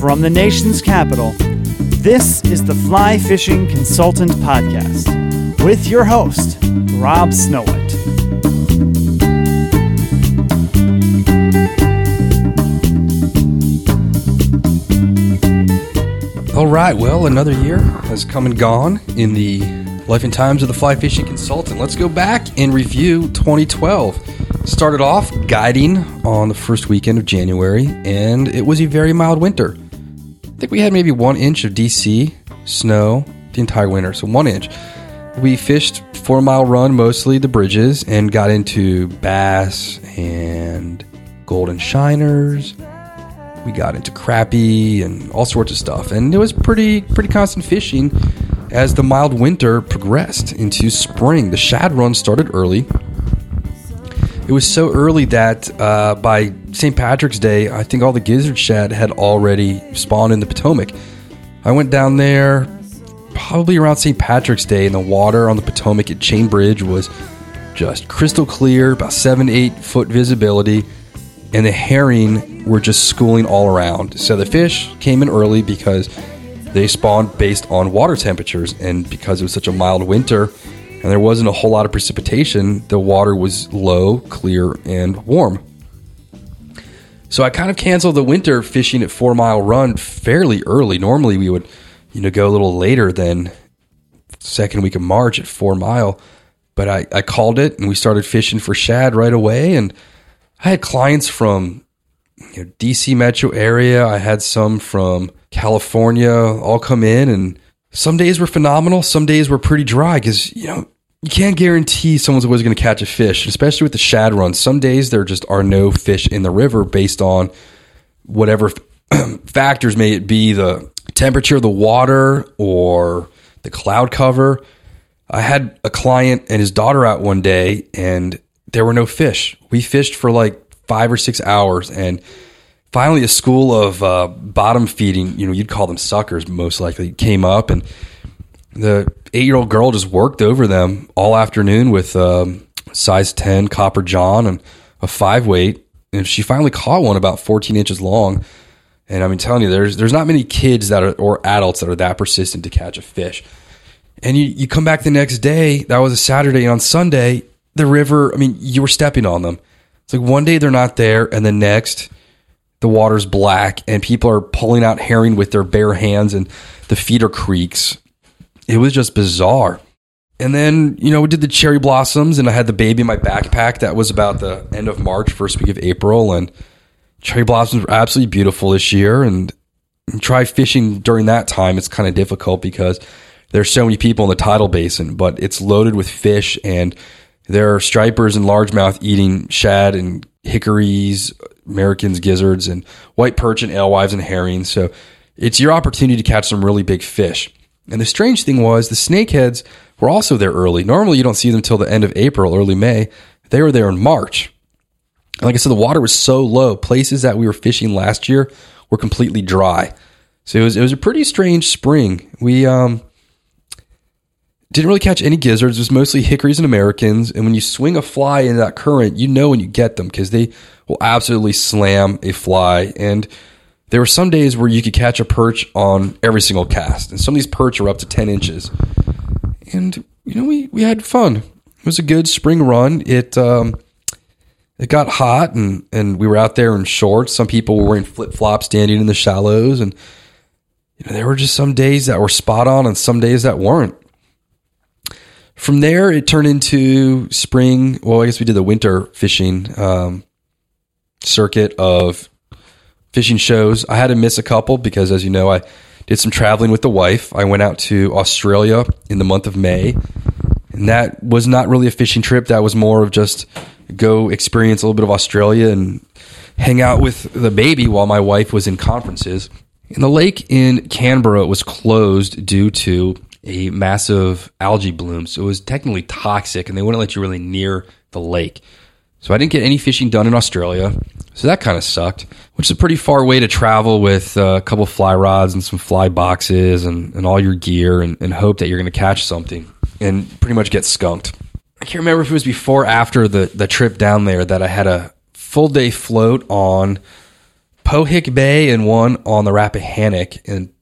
From the nation's capital, this is the Fly Fishing Consultant Podcast with your host, Rob Snowhite. All right, well, another year has come and gone in the life and times of the fly fishing consultant. Let's go back and review 2012. Started off guiding on the first weekend of January, and it was a very mild winter. I think we had maybe one inch of DC snow the entire winter, so one inch. We fished four mile run, mostly the bridges, and got into bass and golden shiners we got into crappie and all sorts of stuff, and it was pretty pretty constant fishing as the mild winter progressed into spring. The shad run started early. It was so early that uh, by St. Patrick's Day, I think all the gizzard shad had already spawned in the Potomac. I went down there probably around St. Patrick's Day, and the water on the Potomac at Chain Bridge was just crystal clear, about seven, eight foot visibility and the herring were just schooling all around. So the fish came in early because they spawned based on water temperatures, and because it was such a mild winter and there wasn't a whole lot of precipitation, the water was low, clear, and warm. So I kind of canceled the winter fishing at Four Mile Run fairly early. Normally we would, you know, go a little later than second week of March at Four Mile, but I, I called it and we started fishing for shad right away and I had clients from you know, DC metro area. I had some from California all come in, and some days were phenomenal. Some days were pretty dry because you know you can't guarantee someone's always going to catch a fish, especially with the shad run. Some days there just are no fish in the river based on whatever factors may it be the temperature of the water or the cloud cover. I had a client and his daughter out one day, and there were no fish. We fished for like five or six hours, and finally, a school of uh, bottom feeding, you know, you'd call them suckers most likely, came up, and the eight year old girl just worked over them all afternoon with um, size 10 copper john and a five weight. And she finally caught one about 14 inches long. And I'm telling you, there's there's not many kids that are or adults that are that persistent to catch a fish. And you, you come back the next day, that was a Saturday, and on Sunday, the river, I mean, you were stepping on them. It's like one day they're not there, and the next the water's black, and people are pulling out herring with their bare hands, and the feeder creeks. It was just bizarre. And then, you know, we did the cherry blossoms, and I had the baby in my backpack. That was about the end of March, first week of April. And cherry blossoms were absolutely beautiful this year. And try fishing during that time. It's kind of difficult because there's so many people in the tidal basin, but it's loaded with fish and there are stripers and largemouth eating shad and hickories, Americans, gizzards, and white perch and alewives and herrings. So it's your opportunity to catch some really big fish. And the strange thing was the snakeheads were also there early. Normally you don't see them until the end of April, early May. They were there in March. like I said, the water was so low. Places that we were fishing last year were completely dry. So it was it was a pretty strange spring. We um didn't really catch any gizzards. It was mostly hickories and Americans. And when you swing a fly in that current, you know when you get them because they will absolutely slam a fly. And there were some days where you could catch a perch on every single cast. And some of these perch are up to 10 inches. And, you know, we, we had fun. It was a good spring run. It, um, it got hot and, and we were out there in shorts. Some people were wearing flip flops standing in the shallows. And, you know, there were just some days that were spot on and some days that weren't. From there, it turned into spring. Well, I guess we did the winter fishing um, circuit of fishing shows. I had to miss a couple because, as you know, I did some traveling with the wife. I went out to Australia in the month of May, and that was not really a fishing trip. That was more of just go experience a little bit of Australia and hang out with the baby while my wife was in conferences. And the lake in Canberra was closed due to a massive algae bloom. So it was technically toxic and they wouldn't let you really near the lake. So I didn't get any fishing done in Australia. So that kind of sucked, which is a pretty far way to travel with uh, a couple fly rods and some fly boxes and, and all your gear and, and hope that you're going to catch something and pretty much get skunked. I can't remember if it was before or after the, the trip down there that I had a full day float on Pohick Bay and one on the Rappahannock. And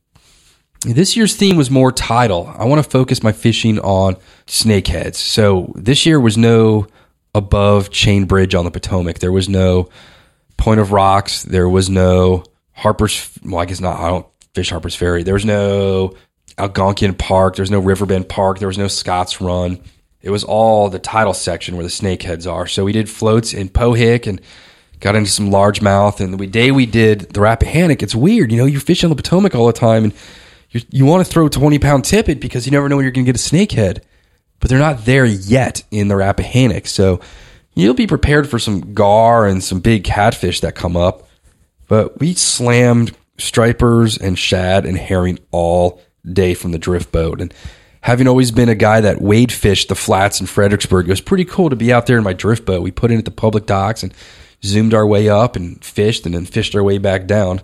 this year's theme was more tidal. I want to focus my fishing on snakeheads. So this year was no above chain bridge on the Potomac. There was no Point of Rocks. There was no Harper's. Well, I guess not. I don't fish Harper's Ferry. There was no Algonkian Park. There was no Riverbend Park. There was no Scotts Run. It was all the tidal section where the snakeheads are. So we did floats in Pohick and got into some largemouth. And the day we did the Rappahannock, it's weird. You know, you're fishing on the Potomac all the time and you, you want to throw 20 pound tippet because you never know when you're going to get a snakehead, but they're not there yet in the Rappahannock. So you'll be prepared for some gar and some big catfish that come up. But we slammed stripers and shad and herring all day from the drift boat. And having always been a guy that wade fished the flats in Fredericksburg, it was pretty cool to be out there in my drift boat. We put in at the public docks and zoomed our way up and fished and then fished our way back down.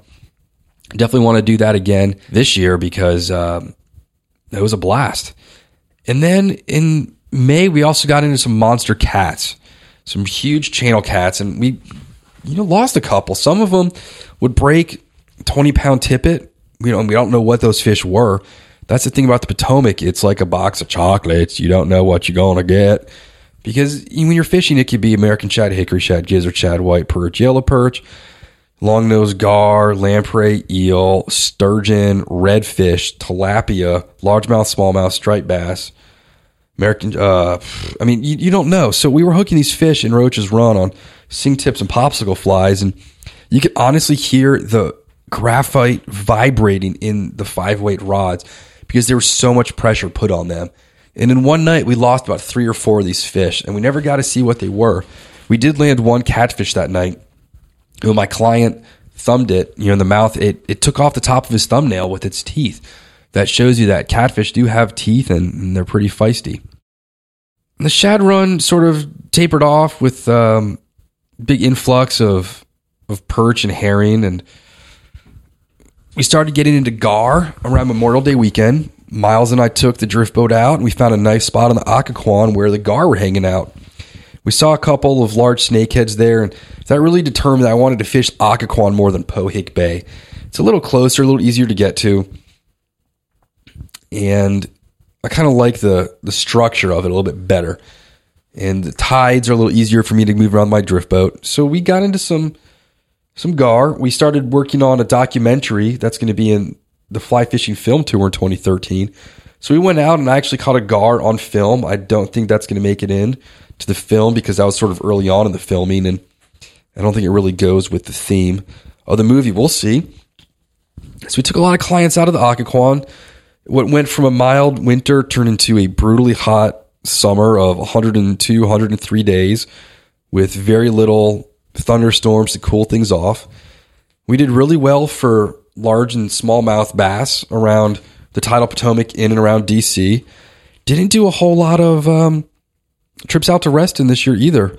Definitely want to do that again this year because um, it was a blast. And then in May, we also got into some monster cats, some huge channel cats, and we, you know, lost a couple. Some of them would break 20 pound tippet. We don't, we don't know what those fish were. That's the thing about the Potomac. It's like a box of chocolates. You don't know what you're going to get. Because when you're fishing, it could be American shad, hickory shad, gizzard shad, white perch, yellow perch long nose gar, lamprey, eel, sturgeon, redfish, tilapia, largemouth, smallmouth, striped bass. American, uh, I mean, you, you don't know. So we were hooking these fish in Roach's Run on sink tips and popsicle flies, and you could honestly hear the graphite vibrating in the five weight rods because there was so much pressure put on them. And in one night, we lost about three or four of these fish, and we never got to see what they were. We did land one catfish that night, when my client thumbed it, you know, in the mouth, it, it took off the top of his thumbnail with its teeth. That shows you that catfish do have teeth and, they're pretty feisty. The shad run sort of tapered off with um, big influx of of perch and herring, and we started getting into gar around Memorial Day weekend. Miles and I took the drift boat out, and we found a nice spot on the Occoquan where the gar were hanging out. We saw a couple of large snakeheads there, and that really determined that I wanted to fish Occoquan more than Pohick Bay. It's a little closer, a little easier to get to, and I kind of like the the structure of it a little bit better. And the tides are a little easier for me to move around my drift boat. So we got into some some gar. We started working on a documentary that's going to be in the fly fishing film tour in 2013. So we went out and I actually caught a gar on film. I don't think that's going to make it in to the film because that was sort of early on in the filming and I don't think it really goes with the theme of the movie. We'll see. So we took a lot of clients out of the Occoquan. What went from a mild winter turned into a brutally hot summer of 102, 103 days with very little thunderstorms to cool things off. We did really well for large and smallmouth bass around the tidal Potomac in and around DC. Didn't do a whole lot of um, trips out to Reston this year either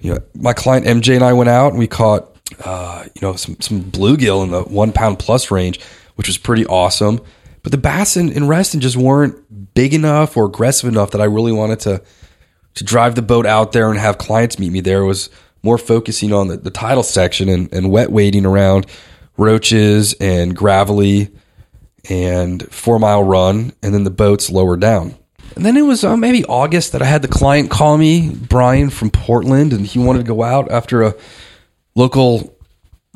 You know, my client MJ and I went out and we caught uh, you know some some bluegill in the one pound plus range, which was pretty awesome. But the bass and, in Reston just weren't big enough or aggressive enough that I really wanted to to drive the boat out there and have clients meet me there. It was more focusing on the, the tidal section and, and wet wading around roaches and gravelly and four mile run, and then the boats lower down. And then it was uh, maybe August that I had the client call me, Brian from Portland, and he wanted to go out after a local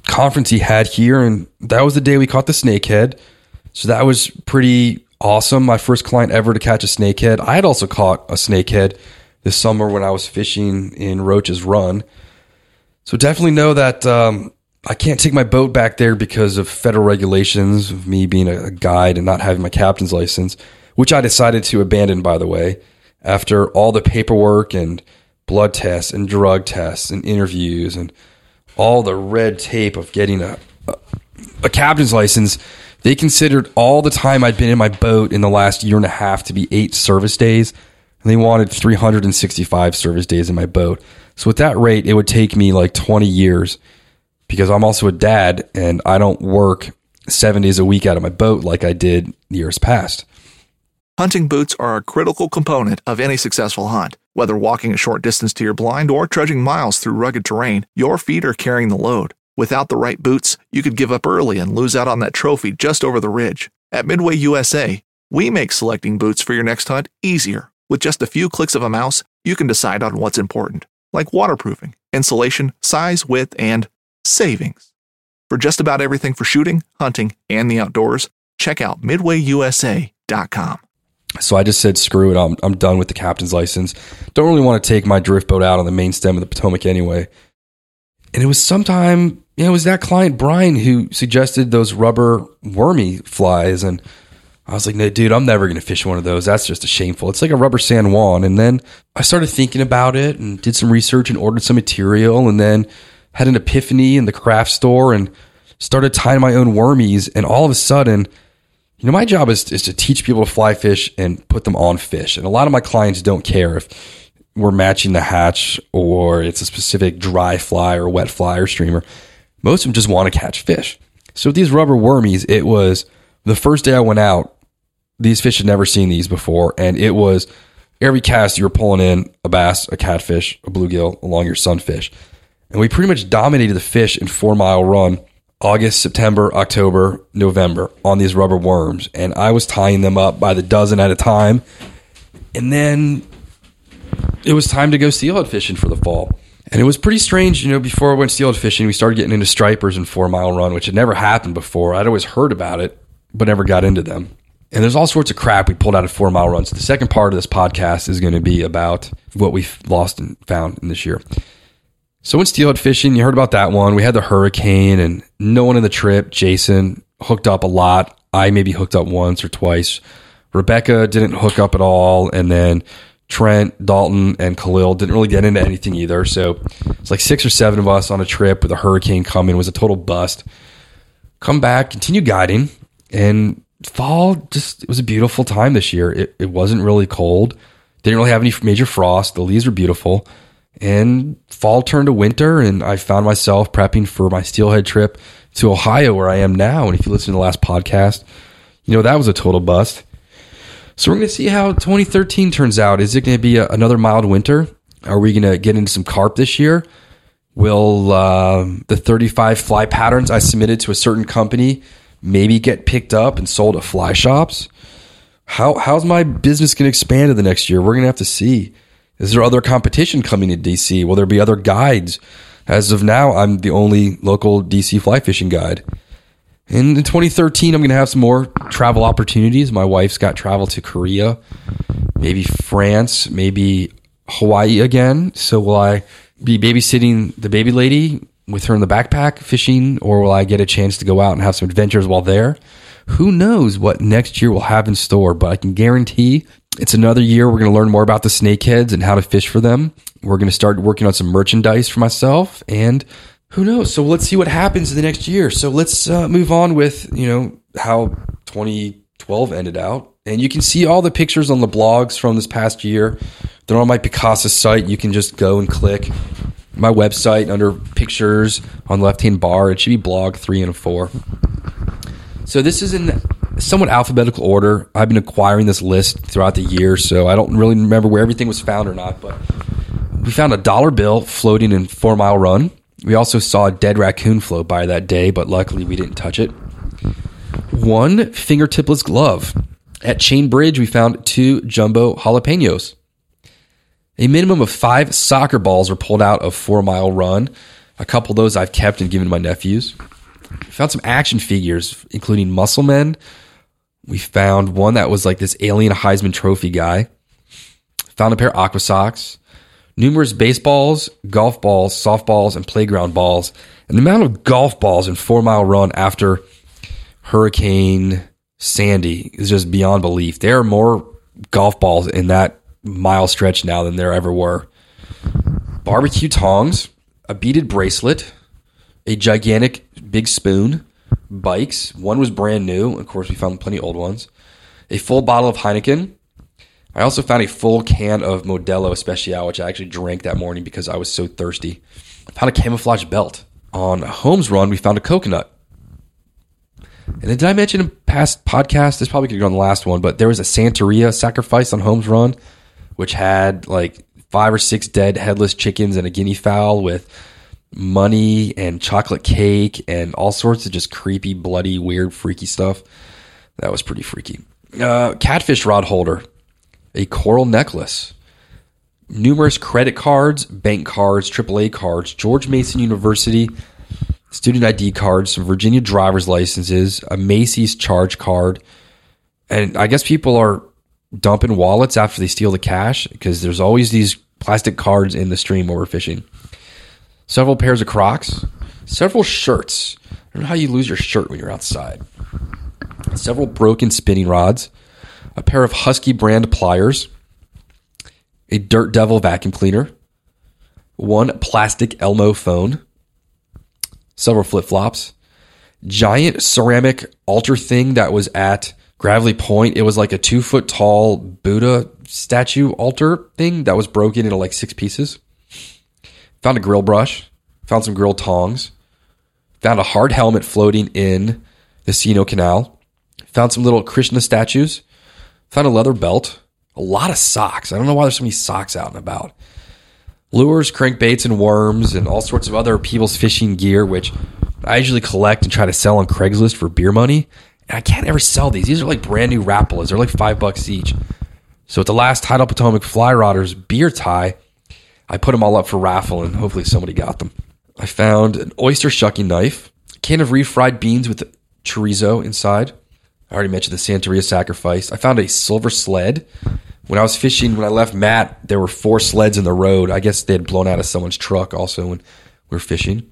conference he had here. And that was the day we caught the snakehead. So that was pretty awesome. My first client ever to catch a snakehead. I had also caught a snakehead this summer when I was fishing in Roach's Run. So definitely know that um, I can't take my boat back there because of federal regulations of me being a guide and not having my captain's license, which I decided to abandon, by the way, after all the paperwork and blood tests and drug tests and interviews and all the red tape of getting a, a, a captain's license. They considered all the time I'd been in my boat in the last year and a half to be eight service days, and they wanted 365 service days in my boat. So, at that rate, it would take me like 20 years because I'm also a dad and I don't work seven days a week out of my boat like I did years past. Hunting boots are a critical component of any successful hunt. Whether walking a short distance to your blind or trudging miles through rugged terrain, your feet are carrying the load. Without the right boots, you could give up early and lose out on that trophy just over the ridge. At Midway USA, we make selecting boots for your next hunt easier. With just a few clicks of a mouse, you can decide on what's important, like waterproofing, insulation, size, width, and savings. For just about everything for shooting, hunting, and the outdoors, check out midwayusa.com. So I just said, screw it. I'm, I'm done with the captain's license. Don't really want to take my drift boat out on the main stem of the Potomac anyway. And it was sometime, you know, it was that client, Brian, who suggested those rubber wormy flies. And I was like, no, dude, I'm never going to fish one of those. That's just a shameful. It's like a rubber San Juan. And then I started thinking about it and did some research and ordered some material and then had an epiphany in the craft store and started tying my own wormies. And all of a sudden, you know, my job is, is to teach people to fly fish and put them on fish. And a lot of my clients don't care if we're matching the hatch or it's a specific dry fly or wet fly or streamer. Most of them just want to catch fish. So these rubber wormies, it was the first day I went out, these fish had never seen these before. And it was every cast you were pulling in a bass, a catfish, a bluegill a longear sunfish. And we pretty much dominated the fish in four mile run August, September, October, November on these rubber worms. And I was tying them up by the dozen at a time. And then it was time to go steelhead fishing for the fall. And it was pretty strange, you know, before I went steelhead fishing, we started getting into stripers and four mile run, which had never happened before. I'd always heard about it, but never got into them. And there's all sorts of crap we pulled out of four mile runs. So the second part of this podcast is going to be about what we've lost and found in this year. So when steelhead fishing, you heard about that one. We had the hurricane and no one in the trip. Jason hooked up a lot. I maybe hooked up once or twice. Rebecca didn't hook up at all. And then Trent, Dalton, and Khalil didn't really get into anything either. So it's like six or seven of us on a trip with a hurricane coming. It was a total bust. Come back, continue guiding. And fall just, it was a beautiful time this year. It, it wasn't really cold. Didn't really have any major frost. The leaves were beautiful. And fall turned to winter, and I found myself prepping for my steelhead trip to Ohio, where I am now. And if you listen to the last podcast, you know that was a total bust. So we're going to see how 2013 turns out. Is it going to be a, another mild winter? Are we going to get into some carp this year? Will uh, the 35 fly patterns I submitted to a certain company maybe get picked up and sold at fly shops? How, how's my business going to expand in the next year? We're going to have to see. Is there other competition coming to DC? Will there be other guides? As of now, I'm the only local DC fly fishing guide. And in 2013, I'm going to have some more travel opportunities. My wife's got travel to Korea, maybe France, maybe Hawaii again. So will I be babysitting the baby lady with her in the backpack fishing, or will I get a chance to go out and have some adventures while there? Who knows what next year will have in store, but I can guarantee it's another year we're going to learn more about the snakeheads and how to fish for them. We're going to start working on some merchandise for myself and who knows? So let's see what happens in the next year. So let's uh, move on with, you know, how 2012 ended out. And you can see all the pictures on the blogs from this past year. They're on my Picasa site. You can just go and click my website under pictures on the left hand bar. It should be blog three and four. So this is in somewhat alphabetical order. I've been acquiring this list throughout the year, so I don't really remember where everything was found or not. But we found a dollar bill floating in Four Mile Run. We also saw a dead raccoon float by that day, but luckily we didn't touch it. One fingertipless glove. At Chain Bridge, we found two jumbo jalapenos. A minimum of five soccer balls were pulled out of Four Mile Run. A couple of those I've kept and given to my nephews. We found some action figures, including Muscle Men. We found one that was like this alien Heisman Trophy guy. Found a pair of Aqua Socks. Numerous baseballs, golf balls, softballs, and playground balls. And the amount of golf balls in Four Mile Run after Hurricane Sandy is just beyond belief. There are more golf balls in that mile stretch now than there ever were. Barbecue tongs, a beaded bracelet, a gigantic big spoon, bikes. One was brand new. Of course, we found plenty old ones. A full bottle of Heineken. I also found a full can of Modelo Especial, which I actually drank that morning because I was so thirsty. I found a camouflage belt. On Holmes Run, we found a coconut. And then did I mention in past podcast? This probably could go on the last one, but there was a Santeria sacrifice on Holmes Run, which had like five or six dead headless chickens and a guinea fowl with money and chocolate cake and all sorts of just creepy, bloody, weird, freaky stuff. That was pretty freaky. Uh, catfish rod holder, a coral necklace, numerous credit cards, bank cards, AAA cards, George Mason University student ID cards, some Virginia driver's licenses, a Macy's charge card, and I guess people are dumping wallets after they steal the cash because there's always these plastic cards in the stream while we're fishing several pairs of Crocs, several shirts. I don't know how you lose your shirt when you're outside. Several broken spinning rods, a pair of Husky brand pliers, a Dirt Devil vacuum cleaner, one plastic Elmo phone, several flip flops, giant ceramic altar thing that was at Gravelly Point. It was like a two foot tall Buddha statue altar thing that was broken into like six pieces Found a grill brush. Found some grill tongs. Found a hard helmet floating in the C&O Canal. Found some little Krishna statues. Found a leather belt. A lot of socks. I don't know why there's so many socks out and about. Lures, crankbaits, and worms, and all sorts of other people's fishing gear, which I usually collect and try to sell on Craigslist for beer money. And I can't ever sell these. These are like brand new Rapalas. They're like five bucks each. So at the last Tidal Potomac Fly Rodders beer tie, I put them all up for raffle and hopefully somebody got them. I found an oyster shucking knife, a can of refried beans with chorizo inside. I already mentioned the Santeria sacrifice. I found a silver sled. When I was fishing, when I left Matt, there were four sleds in the road. I guess they had blown out of someone's truck also when we were fishing.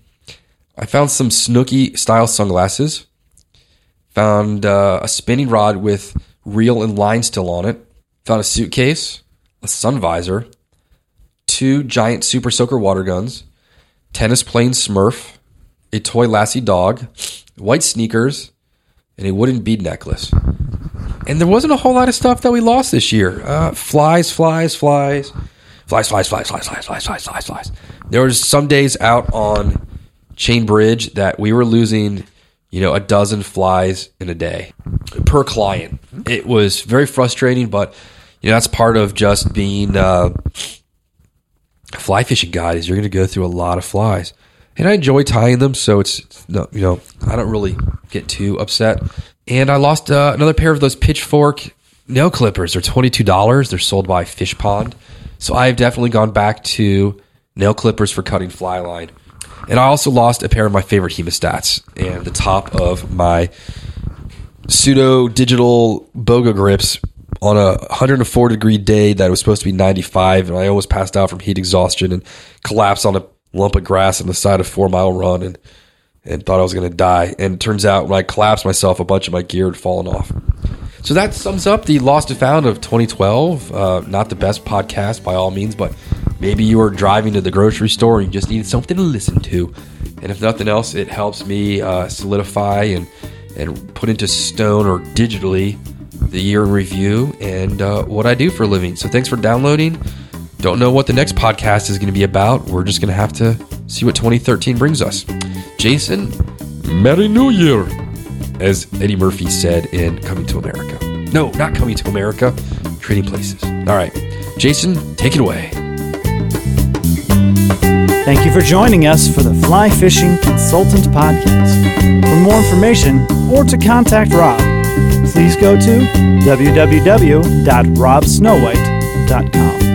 I found some Snooki style sunglasses. Found uh, a spinning rod with reel and line still on it. Found a suitcase, a sun visor, two giant Super Soaker water guns, tennis playing Smurf, a toy Lassie dog, white sneakers, and a wooden bead necklace. And there wasn't a whole lot of stuff that we lost this year. Uh, flies, flies, flies, flies, flies, flies, flies, flies, flies, flies, flies, flies. There was some days out on Chain Bridge that we were losing, you know, a dozen flies in a day per client. It was very frustrating, but you know that's part of just being uh, fly fishing guide is you're going to go through a lot of flies. And I enjoy tying them, so it's no, you know, I don't really get too upset. And I lost uh, another pair of those pitchfork nail clippers. They're twenty two dollars. They're sold by Fishpond. So I've definitely gone back to nail clippers for cutting fly line. And I also lost a pair of my favorite hemostats and the top of my pseudo digital boga grips on a 104 degree day that was supposed to be 95, and I almost passed out from heat exhaustion and collapsed on a lump of grass on the side of Four Mile Run and and thought I was going to die. And turns out when I collapsed myself, a bunch of my gear had fallen off. So that sums up the Lost and Found of 2012. Uh, not the best podcast by all means, but maybe you were driving to the grocery store and you just needed something to listen to. And if nothing else, it helps me uh, solidify and and put into stone or digitally the year in review and uh, what I do for a living. So thanks for downloading. Don't know what the next podcast is going to be about. We're just going to have to see what 2013 brings us. Jason, Merry New Year, as Eddie Murphy said in Coming to America. No, not Coming to America, Trading Places. All right, Jason, take it away. Thank you for joining us for the Fly Fishing Consultant Podcast. For more information or to contact Rob, please go to www.robsnowhite.com.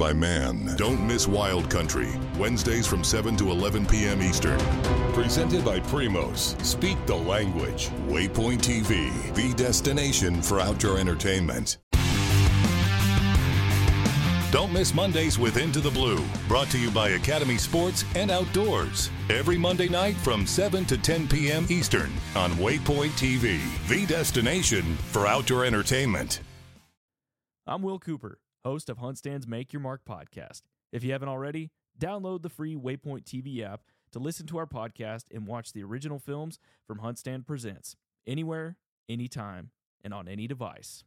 by man. Don't miss Wild Country, Wednesdays from 7 to 11 p.m. Eastern. Presented by Primos. Speak the language. Waypoint TV, the destination for outdoor entertainment. Don't miss Mondays with Into the Blue, brought to you by Academy Sports and Outdoors. Every Monday night from 7 to 10 p.m. Eastern on Waypoint TV, the destination for outdoor entertainment. I'm Will Cooper, host of HuntStand's Make Your Mark podcast. If you haven't already, download the free Waypoint TV app to listen to our podcast and watch the original films from HuntStand Presents anywhere, anytime, and on any device.